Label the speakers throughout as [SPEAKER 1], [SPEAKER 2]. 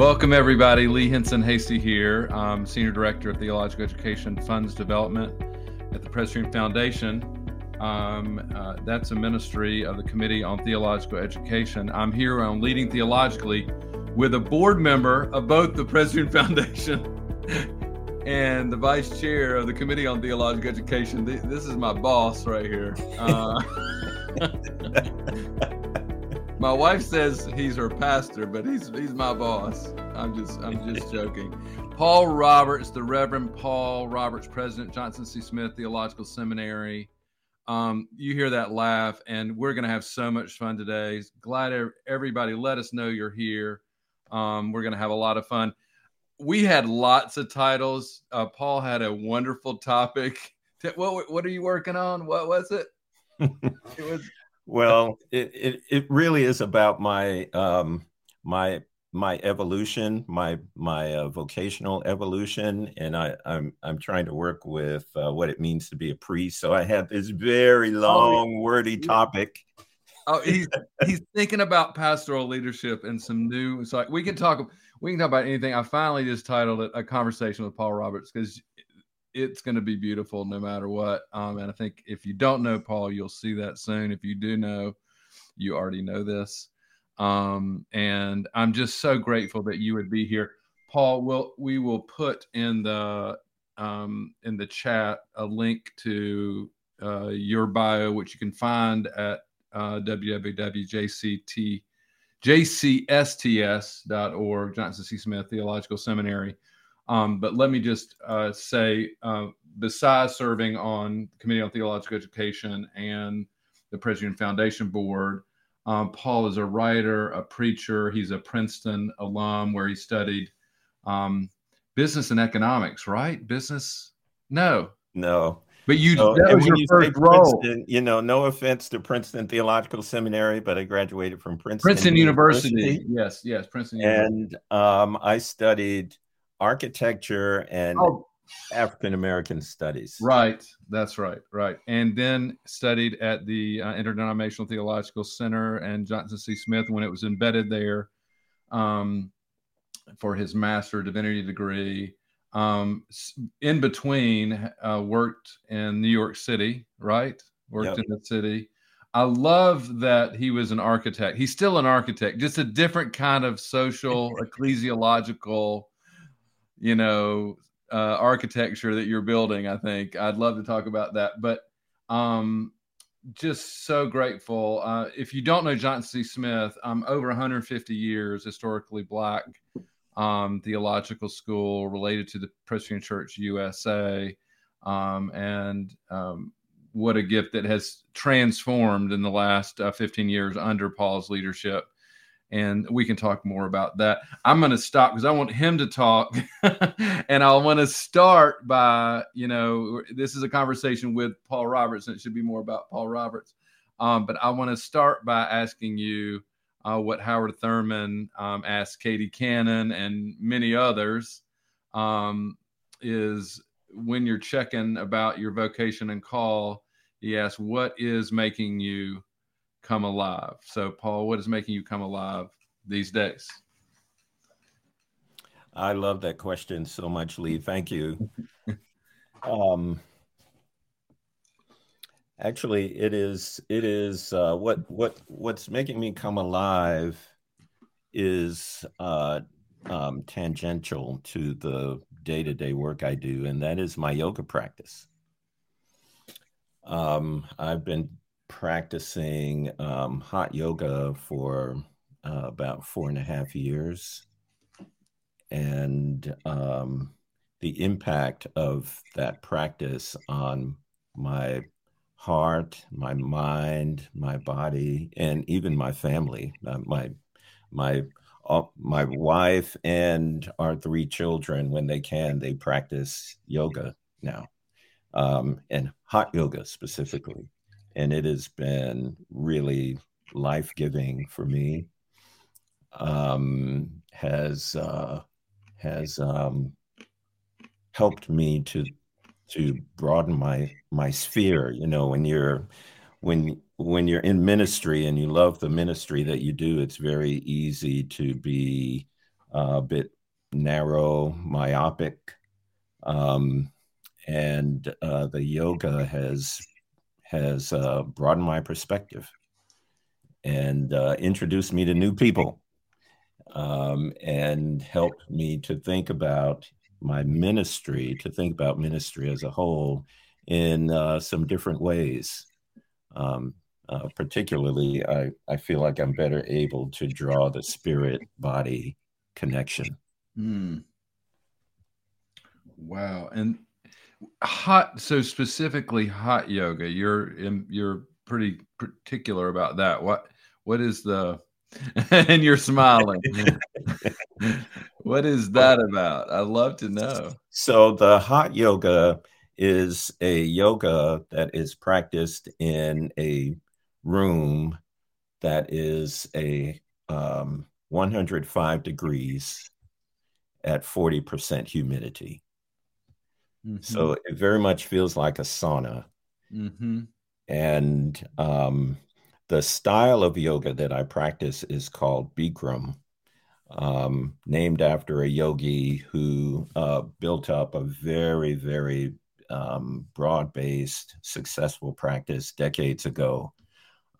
[SPEAKER 1] Welcome, everybody. Lee Henson Hasty here, um, Senior Director of Theological Education Funds Development at the Presbyterian Foundation. Um, uh, that's a ministry of the Committee on Theological Education. I'm here on Leading Theologically with a board member of both the Presbyterian Foundation and the vice chair of the Committee on Theological Education. This is my boss right here. Uh, my wife says he's her pastor, but he's he's my boss. I'm just I'm just joking. Paul Roberts, the Reverend Paul Roberts, President Johnson C. Smith Theological Seminary. Um, you hear that laugh, and we're going to have so much fun today. Glad everybody let us know you're here. Um, we're going to have a lot of fun. We had lots of titles. Uh, Paul had a wonderful topic. What what are you working on? What was it?
[SPEAKER 2] it was well, it, it, it really is about my um, my my evolution, my my uh, vocational evolution, and I, I'm I'm trying to work with uh, what it means to be a priest. So I have this very oh, long, oh, wordy topic.
[SPEAKER 1] Oh, he's he's thinking about pastoral leadership and some new. So we can talk we can talk about anything. I finally just titled it "A Conversation with Paul Roberts" because it's going to be beautiful no matter what. Um, and I think if you don't know Paul, you'll see that soon. If you do know, you already know this. Um, and I'm just so grateful that you would be here, Paul. Will we will put in the um, in the chat a link to uh, your bio, which you can find at uh, www.jct jcsts.org, Johnson C. Smith Theological Seminary. Um, but let me just uh, say, uh, besides serving on the Committee on Theological Education and the Presbyterian Foundation Board, um, Paul is a writer, a preacher. He's a Princeton alum where he studied um, business and economics, right? Business? No.
[SPEAKER 2] No.
[SPEAKER 1] But you, so, that was your you first role.
[SPEAKER 2] You know, no offense to Princeton Theological Seminary, but I graduated from Princeton,
[SPEAKER 1] Princeton University. University. Yes, yes, Princeton.
[SPEAKER 2] And um, I studied architecture and oh. African American studies.
[SPEAKER 1] Right, that's right, right. And then studied at the uh, Interdenominational Theological Center and Johnson C. Smith when it was embedded there um, for his Master Divinity degree. Um, in between, uh, worked in New York City, right? Worked yep. in the city. I love that he was an architect. He's still an architect, just a different kind of social, ecclesiological you know, uh, architecture that you're building. I think I'd love to talk about that, but um, just so grateful. Uh, if you don't know John C. Smith, um, over 150 years historically black um, theological school related to the Presbyterian Church USA, um, and um, what a gift that has transformed in the last uh, 15 years under Paul's leadership and we can talk more about that. I'm going to stop because I want him to talk, and I want to start by you know this is a conversation with Paul Roberts, and it should be more about Paul Roberts. Um, but I want to start by asking you uh, what Howard Thurman um, asked Katie Cannon and many others um, is when you're checking about your vocation and call. He asked, "What is making you?" Come alive. So, Paul, what is making you come alive these days?
[SPEAKER 2] I love that question so much, Lee. Thank you. um, actually, it is it is uh, what what what's making me come alive is uh, um, tangential to the day to day work I do, and that is my yoga practice. Um, I've been practicing um, hot yoga for uh, about four and a half years. And um, the impact of that practice on my heart, my mind, my body, and even my family, uh, my my uh, my wife and our three children, when they can, they practice yoga now, um, and hot yoga specifically and it has been really life giving for me. Um, has uh, has um, helped me to to broaden my my sphere. You know, when you're when when you're in ministry and you love the ministry that you do, it's very easy to be a bit narrow, myopic. Um, and uh, the yoga has has uh, broadened my perspective and uh, introduced me to new people um, and helped me to think about my ministry, to think about ministry as a whole in uh, some different ways. Um, uh, particularly, I, I feel like I'm better able to draw the spirit body connection. Mm.
[SPEAKER 1] Wow. And hot, so specifically hot yoga, you're in, you're pretty particular about that. What, what is the, and you're smiling. what is that about? I'd love to know.
[SPEAKER 2] So the hot yoga is a yoga that is practiced in a room that is a um, 105 degrees at 40% humidity. Mm-hmm. So it very much feels like a sauna. Mm-hmm. And um, the style of yoga that I practice is called Bikram, um, named after a yogi who uh, built up a very, very um, broad based, successful practice decades ago.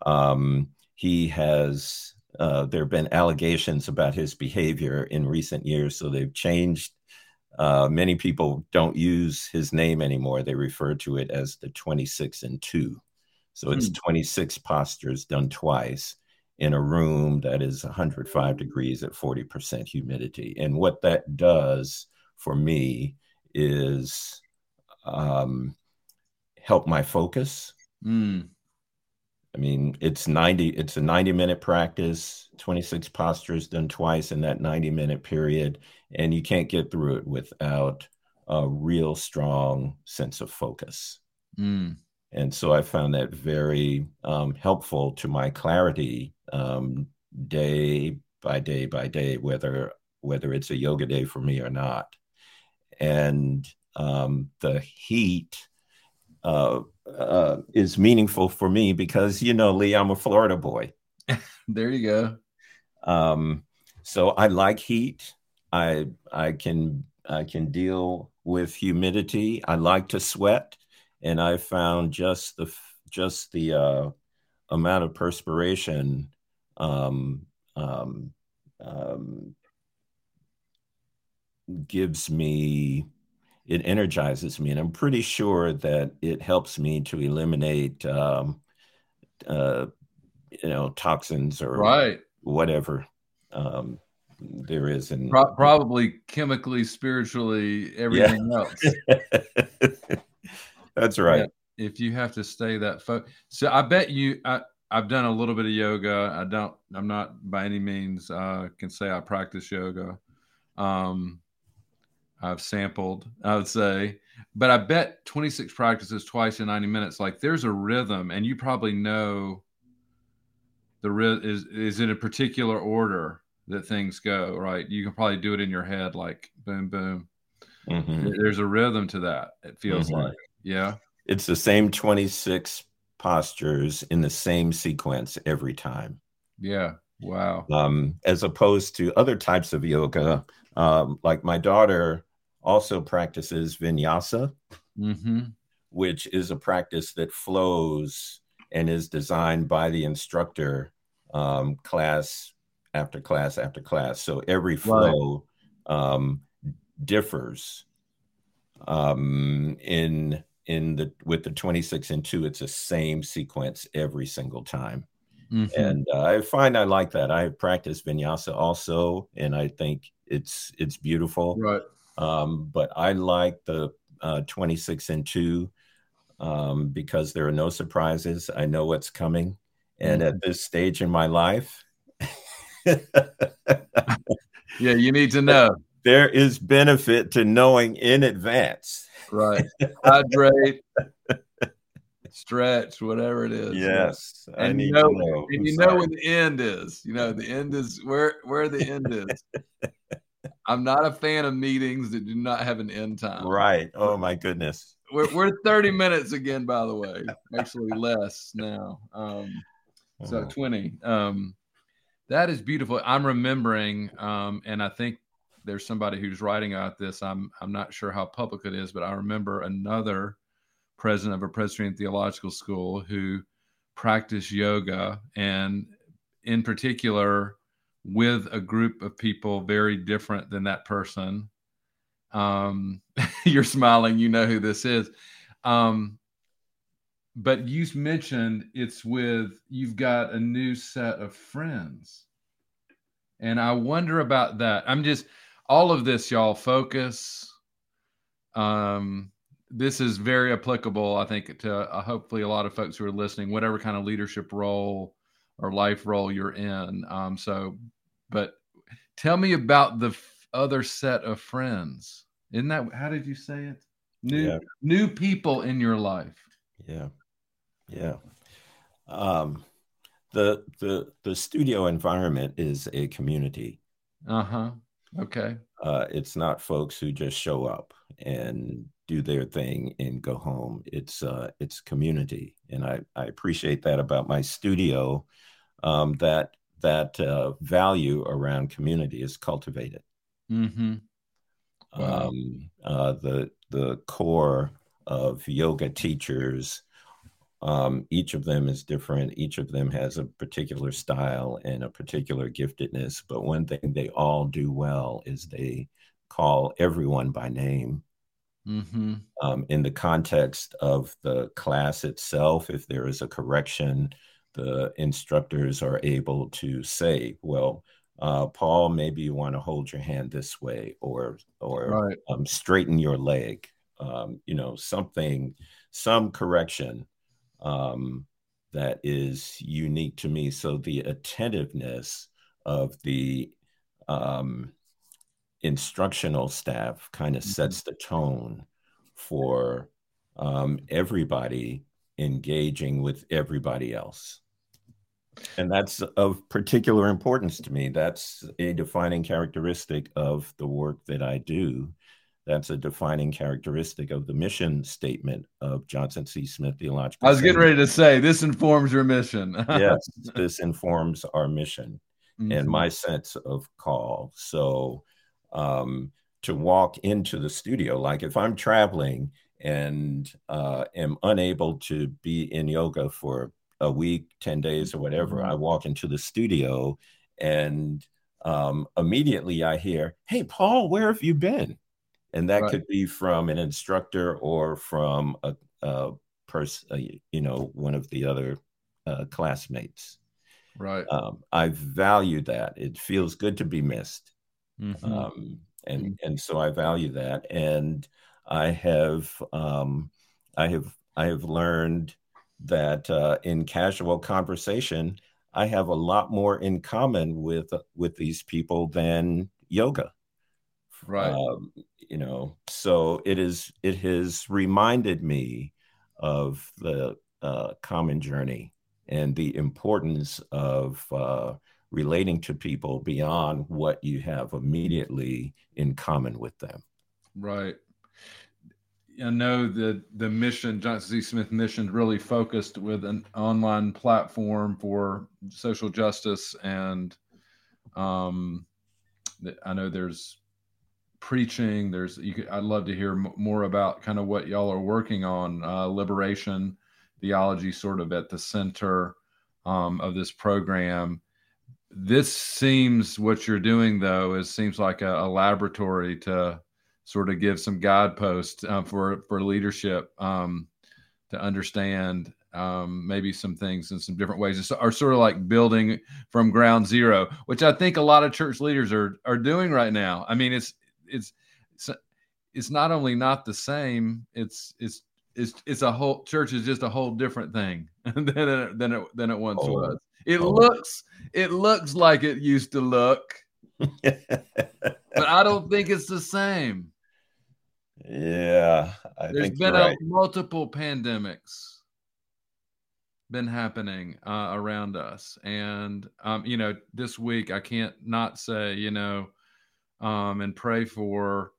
[SPEAKER 2] Um, he has, uh, there have been allegations about his behavior in recent years, so they've changed. Uh, many people don't use his name anymore. They refer to it as the 26 and 2. So it's hmm. 26 postures done twice in a room that is 105 degrees at 40% humidity. And what that does for me is um, help my focus. Mm. I mean, it's 90, it's a 90 minute practice, 26 postures done twice in that 90 minute period. And you can't get through it without a real strong sense of focus. Mm. And so I found that very um, helpful to my clarity um, day by day by day, whether whether it's a yoga day for me or not. And um, the heat uh, uh, is meaningful for me because you know, Lee, I'm a Florida boy.
[SPEAKER 1] there you go.
[SPEAKER 2] Um, so I like heat. I I can I can deal with humidity. I like to sweat and I found just the just the uh, amount of perspiration um, um, um, gives me it energizes me, and I'm pretty sure that it helps me to eliminate um, uh, you know toxins or
[SPEAKER 1] right
[SPEAKER 2] whatever um, there is and
[SPEAKER 1] Pro- probably chemically spiritually everything yeah. else
[SPEAKER 2] That's right.
[SPEAKER 1] Yeah, if you have to stay that fo- so I bet you I, I've done a little bit of yoga. I don't I'm not by any means uh, can say I practice yoga. Um, I've sampled, I would say, but I bet 26 practices twice in 90 minutes. Like there's a rhythm, and you probably know the rhythm is is in a particular order that things go. Right? You can probably do it in your head, like boom, boom. Mm-hmm. There's a rhythm to that. It feels mm-hmm. like. Yeah.
[SPEAKER 2] It's the same 26 postures in the same sequence every time.
[SPEAKER 1] Yeah. Wow.
[SPEAKER 2] Um, as opposed to other types of yoga, um, like my daughter also practices vinyasa, mm-hmm. which is a practice that flows and is designed by the instructor um, class after class after class. So every flow right. um, differs um, in in the with the 26 and 2 it's the same sequence every single time mm-hmm. and uh, i find i like that i practice vinyasa also and i think it's it's beautiful
[SPEAKER 1] right
[SPEAKER 2] um, but i like the uh, 26 and 2 um, because there are no surprises i know what's coming and mm-hmm. at this stage in my life
[SPEAKER 1] yeah you need to know
[SPEAKER 2] there is benefit to knowing in advance
[SPEAKER 1] right. Hydrate, stretch, whatever it is.
[SPEAKER 2] Yes.
[SPEAKER 1] And you know, know, and you know when the end is. You know, the end is where where the end is. I'm not a fan of meetings that do not have an end time.
[SPEAKER 2] Right. Oh my goodness.
[SPEAKER 1] We're we're 30 minutes again, by the way. Actually less now. Um so uh-huh. 20. Um That is beautiful. I'm remembering, um, and I think there's somebody who's writing about this. I'm I'm not sure how public it is, but I remember another president of a Presbyterian theological school who practiced yoga, and in particular with a group of people very different than that person. Um, you're smiling, you know who this is. Um, but you mentioned it's with you've got a new set of friends. And I wonder about that. I'm just all of this, y'all, focus. Um, this is very applicable, I think, to uh, hopefully a lot of folks who are listening, whatever kind of leadership role or life role you're in. Um, so, but tell me about the f- other set of friends. Isn't that how did you say it? New yeah. new people in your life.
[SPEAKER 2] Yeah, yeah. Um, the the the studio environment is a community.
[SPEAKER 1] Uh huh. Okay.
[SPEAKER 2] Uh, it's not folks who just show up and do their thing and go home. It's uh, it's community, and I I appreciate that about my studio. Um, that that uh, value around community is cultivated.
[SPEAKER 1] Mm-hmm.
[SPEAKER 2] Wow. Um, uh, the the core of yoga teachers um, each of them is different. Each of them has a particular style and a particular giftedness. But one thing they all do well is they call everyone by name.
[SPEAKER 1] Mm-hmm.
[SPEAKER 2] Um, in the context of the class itself, if there is a correction, the instructors are able to say, well, uh, Paul, maybe you want to hold your hand this way, or or right. um, straighten your leg. Um, you know, something, some correction um, that is unique to me. So the attentiveness of the um, instructional staff kind of mm-hmm. sets the tone for um, everybody engaging with everybody else. And that's of particular importance to me. That's a defining characteristic of the work that I do that's a defining characteristic of the mission statement of Johnson C. Smith Theological.
[SPEAKER 1] I was getting ready to say this informs your mission.
[SPEAKER 2] yes, this informs our mission mm-hmm. and my sense of call. So um, to walk into the studio, like if I'm traveling and uh, am unable to be in yoga for a week, 10 days, or whatever, mm-hmm. I walk into the studio and um, immediately I hear, Hey, Paul, where have you been? and that right. could be from an instructor or from a, a person, you know, one of the other uh, classmates.
[SPEAKER 1] Right.
[SPEAKER 2] Um, I value that. It feels good to be missed,
[SPEAKER 1] mm-hmm.
[SPEAKER 2] um, and mm-hmm. and so I value that. And I have um, I have I have learned that uh, in casual conversation, I have a lot more in common with with these people than yoga.
[SPEAKER 1] Right.
[SPEAKER 2] Um, you know, so it is. It has reminded me of the uh, common journey and the importance of uh, relating to people beyond what you have immediately in common with them.
[SPEAKER 1] Right. I know that the mission, Johnson C. Smith mission, really focused with an online platform for social justice, and um, I know there's preaching. There's could, I'd love to hear more about kind of what y'all are working on. Uh, liberation theology, sort of at the center um, of this program. This seems what you're doing though is seems like a, a laboratory to sort of give some guideposts uh, for for leadership um, to understand um, maybe some things in some different ways. It's, are sort of like building from ground zero which i think a lot of church leaders are are doing right now. I mean it's it's it's, it's not only not the same it's it's it's it's a whole church is just a whole different thing than it, than it than it once oh. was it oh. looks it looks like it used to look but i don't think it's the same
[SPEAKER 2] yeah
[SPEAKER 1] I there's been right. multiple pandemics been happening uh, around us and um, you know this week i can't not say you know um, and pray for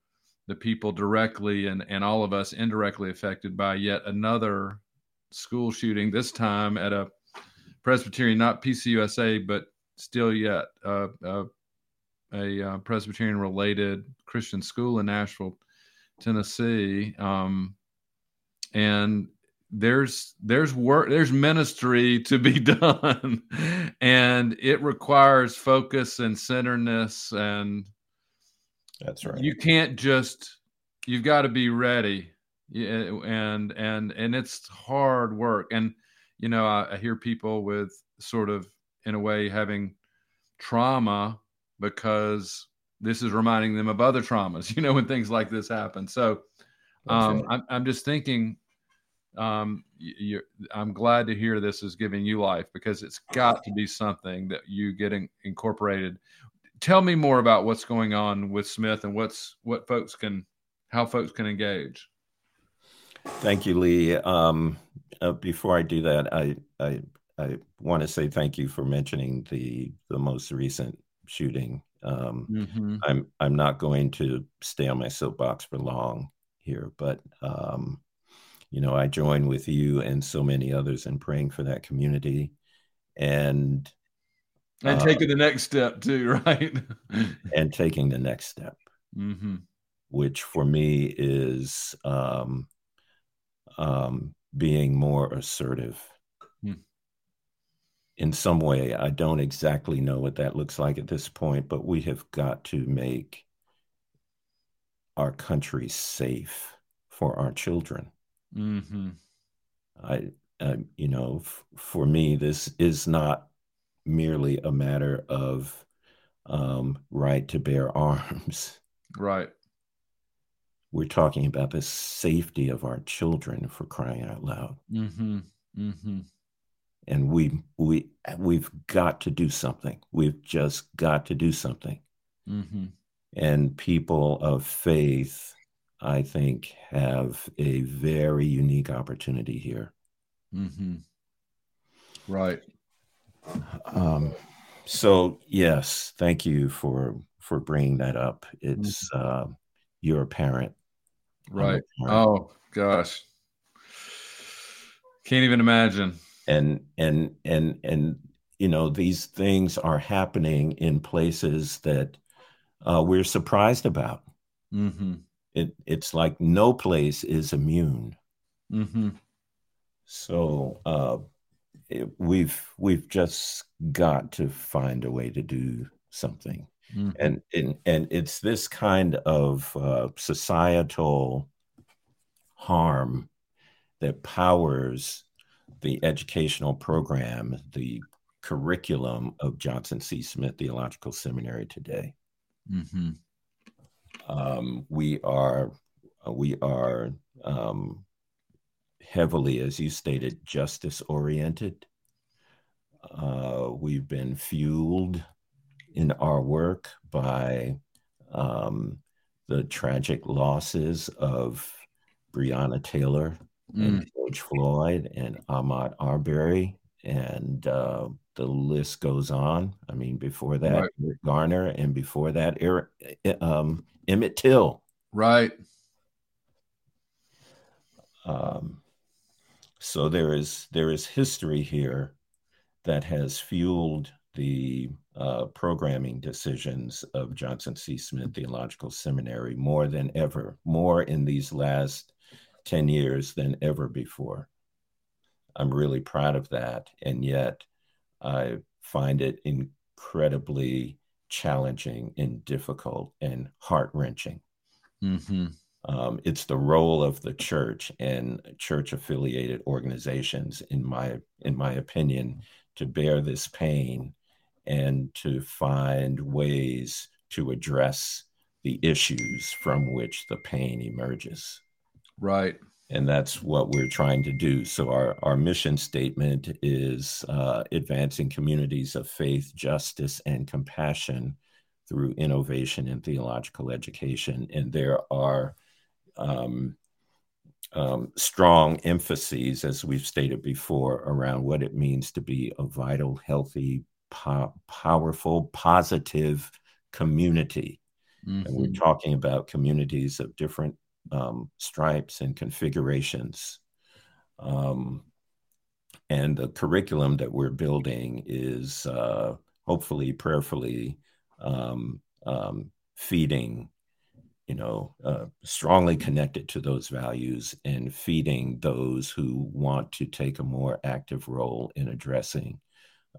[SPEAKER 1] the people directly and, and all of us indirectly affected by yet another school shooting, this time at a Presbyterian, not PCUSA, but still yet uh, uh, a uh, Presbyterian related Christian school in Nashville, Tennessee. Um, and there's there's work there's ministry to be done. And it requires focus and centeredness and
[SPEAKER 2] that's right.
[SPEAKER 1] you can't just you've got to be ready. And and and it's hard work. And you know I, I hear people with sort of in a way having trauma because this is reminding them of other traumas, you know, when things like this happen. So um. I'm, I'm just thinking, um, you're, I'm glad to hear this is giving you life because it's got to be something that you get in, incorporated. Tell me more about what's going on with Smith and what's what folks can, how folks can engage.
[SPEAKER 2] Thank you, Lee. Um, uh, before I do that, I, I I want to say thank you for mentioning the the most recent shooting. Um, mm-hmm. I'm I'm not going to stay on my soapbox for long here, but um, you know I join with you and so many others in praying for that community, and
[SPEAKER 1] and uh, taking the next step too, right?
[SPEAKER 2] and taking the next step, mm-hmm. which for me is um, um, being more assertive in some way. I don't exactly know what that looks like at this point, but we have got to make our country safe for our children. Mm-hmm. I, I, you know, f- for me, this is not merely a matter of um, right to bear arms.
[SPEAKER 1] Right.
[SPEAKER 2] We're talking about the safety of our children for crying out loud.
[SPEAKER 1] Mm-hmm. Mm-hmm
[SPEAKER 2] and we we we've got to do something. We've just got to do something. Mm-hmm. And people of faith, I think, have a very unique opportunity here.
[SPEAKER 1] Mm-hmm. Right.
[SPEAKER 2] Um, so yes, thank you for for bringing that up. It's mm-hmm. uh, you're a parent,
[SPEAKER 1] right? Oh gosh, can't even imagine
[SPEAKER 2] and and and and you know these things are happening in places that uh, we're surprised about. Mm-hmm. It, it's like no place is immune. Mm-hmm. So uh, it, we've we've just got to find a way to do something, mm-hmm. and, and and it's this kind of uh, societal harm that powers the educational program, the curriculum of Johnson C. Smith Theological Seminary today. Mm-hmm. Um, we are we are um, heavily, as you stated, justice oriented. Uh, we've been fueled in our work by um, the tragic losses of Breonna Taylor mm. and George Floyd and Ahmaud Arbery, and uh, the list goes on. I mean, before that, right. Garner, and before that, Eric, eh, um, Emmett Till.
[SPEAKER 1] Right.
[SPEAKER 2] Um, so there is there is history here that has fueled the uh, programming decisions of Johnson C. Smith Theological Seminary more than ever, more in these last 10 years than ever before. I'm really proud of that. And yet I find it incredibly challenging and difficult and heart wrenching. Mm-hmm. Um, it's the role of the church and church affiliated organizations, in my in my opinion, to bear this pain and to find ways to address the issues from which the pain emerges.
[SPEAKER 1] Right.
[SPEAKER 2] And that's what we're trying to do. So, our, our mission statement is uh, advancing communities of faith, justice, and compassion through innovation in theological education. And there are um, um, strong emphases, as we've stated before, around what it means to be a vital, healthy, po- powerful, positive community. Mm-hmm. And we're mm-hmm. talking about communities of different um, stripes and configurations. Um, and the curriculum that we're building is uh, hopefully prayerfully um, um, feeding you know uh, strongly connected to those values and feeding those who want to take a more active role in addressing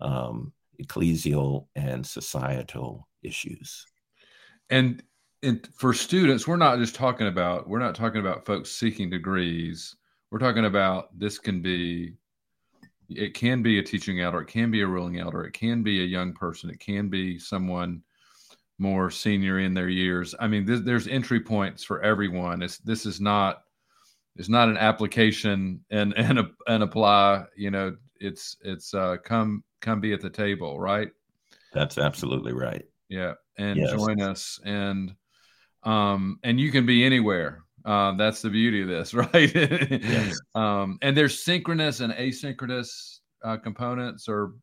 [SPEAKER 2] um, ecclesial and societal issues.
[SPEAKER 1] And and for students we're not just talking about we're not talking about folks seeking degrees. We're talking about this can be it can be a teaching elder it can be a ruling elder it can be a young person it can be someone more senior in their years. I mean th- there's entry points for everyone. It's this is not it's not an application and and and apply you know it's it's uh come come be at the table right
[SPEAKER 2] that's absolutely right
[SPEAKER 1] yeah and yes. join us and um and you can be anywhere uh, that's the beauty of this, right? yes. um, and there's synchronous and asynchronous uh, components, or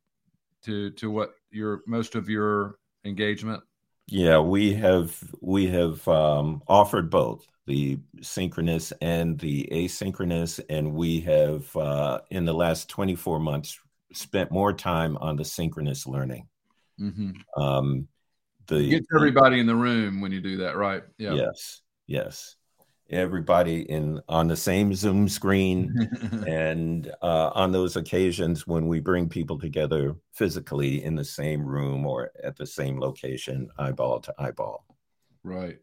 [SPEAKER 1] to to what your most of your engagement.
[SPEAKER 2] Yeah, we have we have um, offered both the synchronous and the asynchronous, and we have uh, in the last 24 months spent more time on the synchronous learning. Mm-hmm. Um,
[SPEAKER 1] the get everybody in the room when you do that, right?
[SPEAKER 2] Yeah. Yes. Yes everybody in on the same Zoom screen, and uh, on those occasions when we bring people together physically in the same room or at the same location, eyeball to eyeball.
[SPEAKER 1] Right.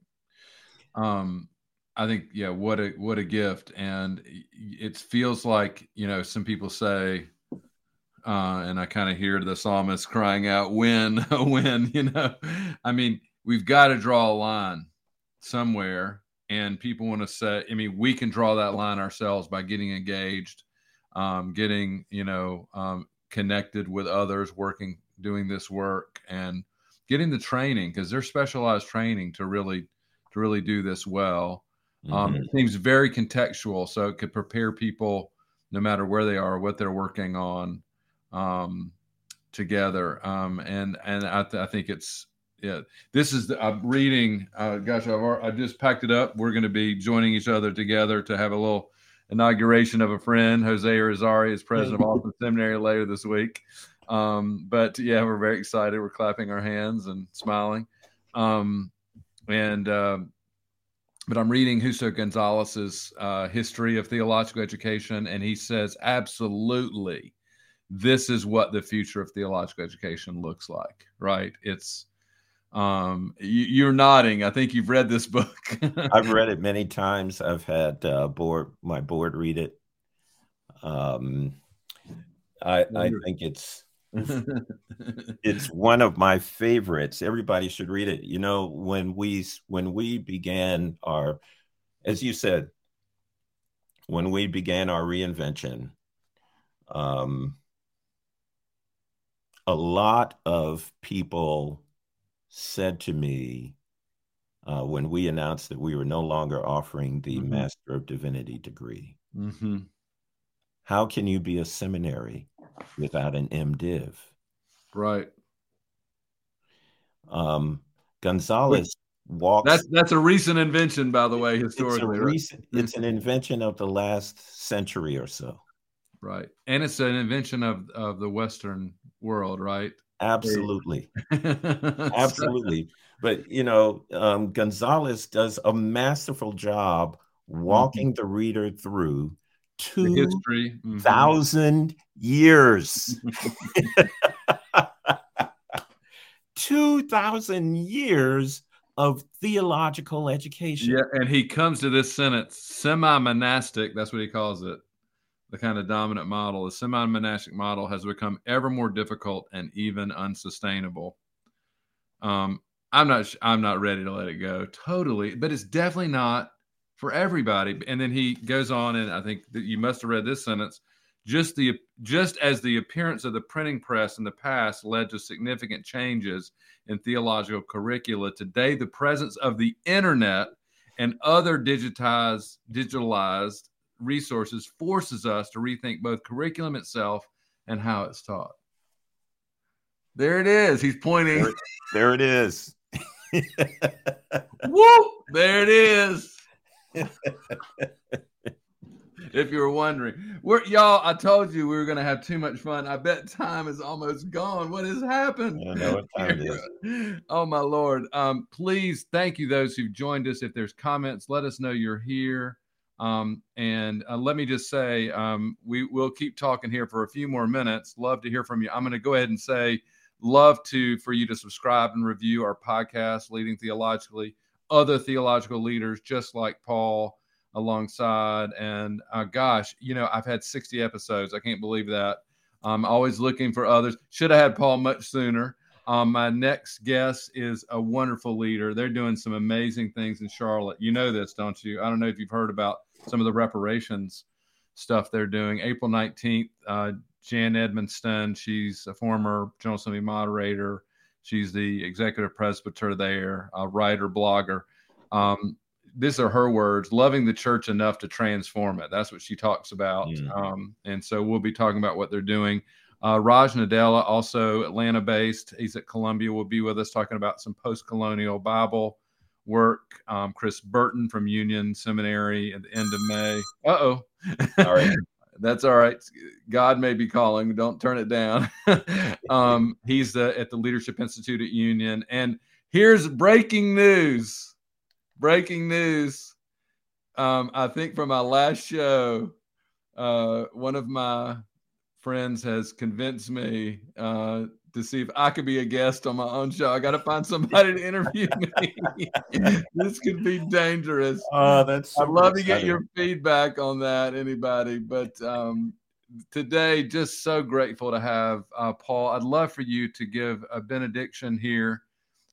[SPEAKER 1] Um, I think yeah, what a what a gift, and it feels like you know some people say. Uh, and I kind of hear the psalmist crying out, "When, when?" You know, I mean, we've got to draw a line somewhere and people want to say i mean we can draw that line ourselves by getting engaged um, getting you know um, connected with others working doing this work and getting the training because there's specialized training to really to really do this well um, mm-hmm. it seems very contextual so it could prepare people no matter where they are what they're working on um, together. Um, and and I, th- I think it's yeah this is the, i'm reading uh, gosh I've, i just packed it up. We're going to be joining each other together to have a little inauguration of a friend. Jose Irizarry is president of austin seminary later this week. Um, but yeah we're very excited. We're clapping our hands and smiling. Um, and uh, but i'm reading justo gonzalez's uh, history of theological education and he says absolutely this is what the future of theological education looks like right it's um, you, are nodding. I think you've read this book.
[SPEAKER 2] I've read it many times. I've had uh, board my board read it. Um, I I think it's it's one of my favorites. Everybody should read it. You know, when we when we began our, as you said, when we began our reinvention, um, a lot of people said to me uh, when we announced that we were no longer offering the mm-hmm. Master of Divinity degree. Mm-hmm. How can you be a seminary without an MDiv?
[SPEAKER 1] Right.
[SPEAKER 2] Um, Gonzalez walks.
[SPEAKER 1] That's that's a recent invention, by the way, historically.
[SPEAKER 2] It's, recent, right? it's an invention of the last century or so.
[SPEAKER 1] Right, and it's an invention of of the Western world, right?
[SPEAKER 2] Absolutely. Absolutely. But, you know, um, Gonzalez does a masterful job mm-hmm. walking mm-hmm. the reader through 2,000 mm-hmm. years. 2,000 years of theological education.
[SPEAKER 1] Yeah, and he comes to this sentence semi monastic, that's what he calls it the kind of dominant model, the semi monastic model has become ever more difficult and even unsustainable. Um, I'm not I'm not ready to let it go totally, but it's definitely not for everybody. And then he goes on, and I think that you must have read this sentence. Just the just as the appearance of the printing press in the past led to significant changes in theological curricula, today the presence of the internet and other digitized digitalized resources forces us to rethink both curriculum itself and how it's taught. There it is. He's pointing.
[SPEAKER 2] There, there it is.
[SPEAKER 1] Whoop! There it is. if you were wondering. We're y'all, I told you we were gonna have too much fun. I bet time is almost gone. What has happened?
[SPEAKER 2] I know what time it
[SPEAKER 1] is. Oh my lord. Um, please thank you those who've joined us. If there's comments, let us know you're here. Um, and uh, let me just say, um, we will keep talking here for a few more minutes. Love to hear from you. I'm going to go ahead and say, love to for you to subscribe and review our podcast, Leading Theologically, other theological leaders just like Paul alongside. And uh, gosh, you know, I've had 60 episodes. I can't believe that. I'm always looking for others. Should have had Paul much sooner. Um, my next guest is a wonderful leader. They're doing some amazing things in Charlotte. You know this, don't you? I don't know if you've heard about some of the reparations stuff they're doing. April 19th, uh, Jan Edmiston, she's a former General Assembly moderator. She's the executive presbyter there, a writer, blogger. Um, these are her words loving the church enough to transform it. That's what she talks about. Mm. Um, and so we'll be talking about what they're doing. Uh, Raj Nadella, also Atlanta based, he's at Columbia, will be with us talking about some post colonial Bible work. Um, Chris Burton from Union Seminary at the end of May. Uh oh. All right. That's all right. God may be calling. Don't turn it down. um, he's at the Leadership Institute at Union. And here's breaking news. Breaking news. Um, I think from my last show, uh, one of my friends has convinced me uh, to see if I could be a guest on my own show. I got to find somebody to interview me. this could be dangerous.
[SPEAKER 2] Oh, that's.
[SPEAKER 1] I'd love exciting. to get your feedback on that, anybody. But um, today, just so grateful to have uh, Paul. I'd love for you to give a benediction here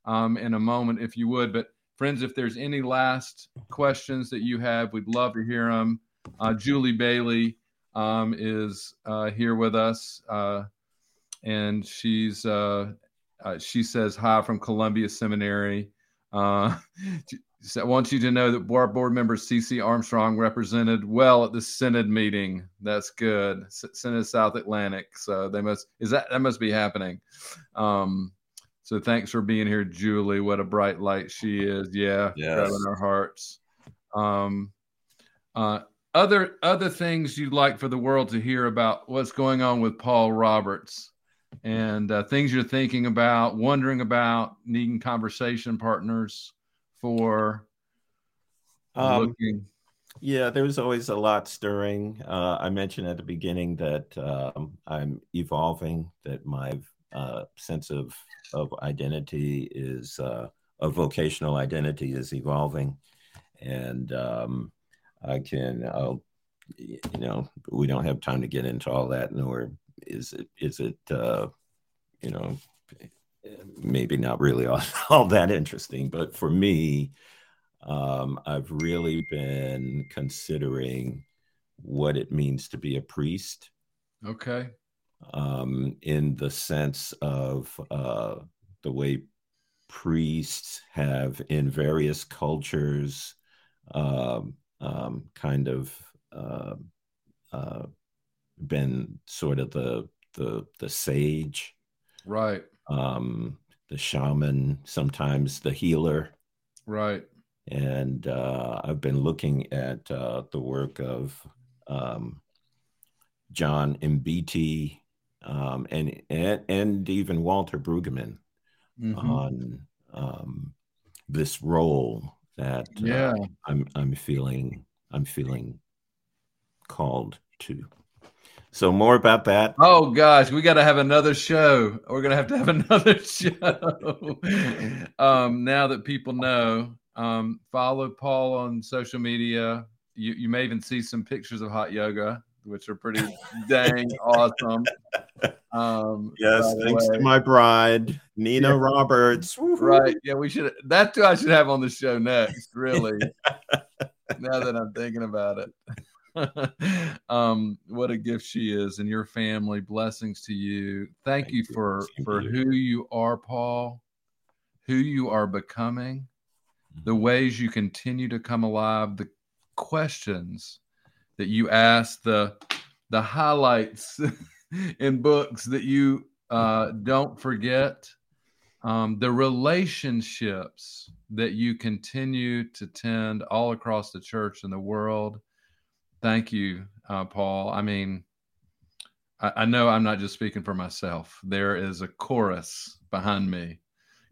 [SPEAKER 1] um, in a moment, if you would. But friends, if there's any last questions that you have, we'd love to hear them. Uh, Julie Bailey um, is uh, here with us. Uh, and she's uh, uh, she says hi from Columbia Seminary. Uh, I want you to know that board board member CC Armstrong represented well at the Synod meeting. That's good. Synod South Atlantic. So they must is that that must be happening. Um, so thanks for being here, Julie. What a bright light she is. Yeah, yes. grabbing our hearts. Um, uh, other other things you'd like for the world to hear about what's going on with Paul Roberts and uh, things you're thinking about, wondering about, needing conversation partners for um, looking.
[SPEAKER 2] Yeah, there's always a lot stirring. Uh, I mentioned at the beginning that um, I'm evolving, that my uh, sense of of identity is uh, a vocational identity is evolving, and um, I can, I'll, you know, we don't have time to get into all that, nor is it is it uh, you know maybe not really all, all that interesting, but for me, um, I've really been considering what it means to be a priest.
[SPEAKER 1] Okay.
[SPEAKER 2] Um, in the sense of uh, the way priests have in various cultures um, um, kind of uh, uh, been sort of the the the sage,
[SPEAKER 1] right?
[SPEAKER 2] Um, the shaman, sometimes the healer,
[SPEAKER 1] right?
[SPEAKER 2] And uh, I've been looking at uh, the work of um, John Mbiti um, and, and and even Walter Brueggemann mm-hmm. on um, this role that uh,
[SPEAKER 1] yeah.
[SPEAKER 2] I'm I'm feeling I'm feeling called to. So more about that.
[SPEAKER 1] Oh gosh, we got to have another show. We're gonna have to have another show. um, now that people know, um, follow Paul on social media. You you may even see some pictures of hot yoga, which are pretty dang awesome.
[SPEAKER 2] Um, yes, thanks way. to my bride, Nina yeah. Roberts.
[SPEAKER 1] Right? Yeah, we should. That too, I should have on the show next. Really. now that I'm thinking about it. um, what a gift she is, and your family. Blessings to you. Thank, Thank you for for who you are, Paul. Who you are becoming, the mm-hmm. ways you continue to come alive, the questions that you ask, the the highlights in books that you uh, don't forget, um, the relationships that you continue to tend all across the church and the world thank you, uh, Paul. I mean, I, I know I'm not just speaking for myself. There is a chorus behind me,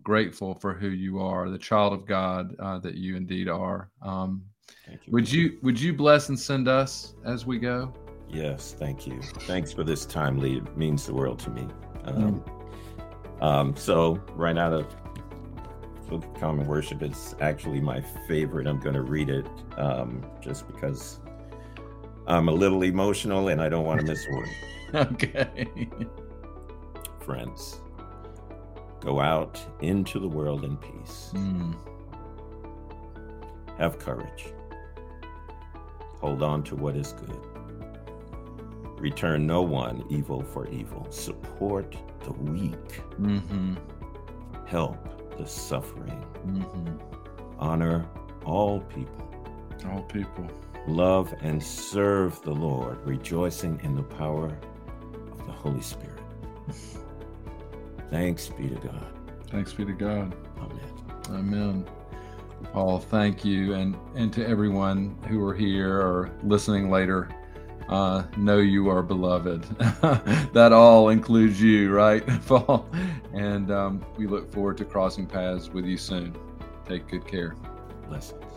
[SPEAKER 1] grateful for who you are, the child of God uh, that you indeed are. Um, you, would you would you bless and send us as we go?
[SPEAKER 2] Yes, thank you. Thanks for this time, Lee. It means the world to me. Um, mm. um, so, right out of Book of Common Worship, it's actually my favorite. I'm going to read it um, just because I'm a little emotional and I don't want to miss one.
[SPEAKER 1] okay.
[SPEAKER 2] Friends, go out into the world in peace. Mm. Have courage. Hold on to what is good. Return no one evil for evil. Support the weak. Mm-hmm. Help the suffering. Mm-hmm. Honor all people.
[SPEAKER 1] All people.
[SPEAKER 2] Love and serve the Lord, rejoicing in the power of the Holy Spirit. Thanks be to God.
[SPEAKER 1] Thanks be to God.
[SPEAKER 2] Amen.
[SPEAKER 1] Amen. Paul, thank you, and and to everyone who are here or listening later. Uh, know you are beloved. that all includes you, right, Paul? And um, we look forward to crossing paths with you soon. Take good care.
[SPEAKER 2] Blessings.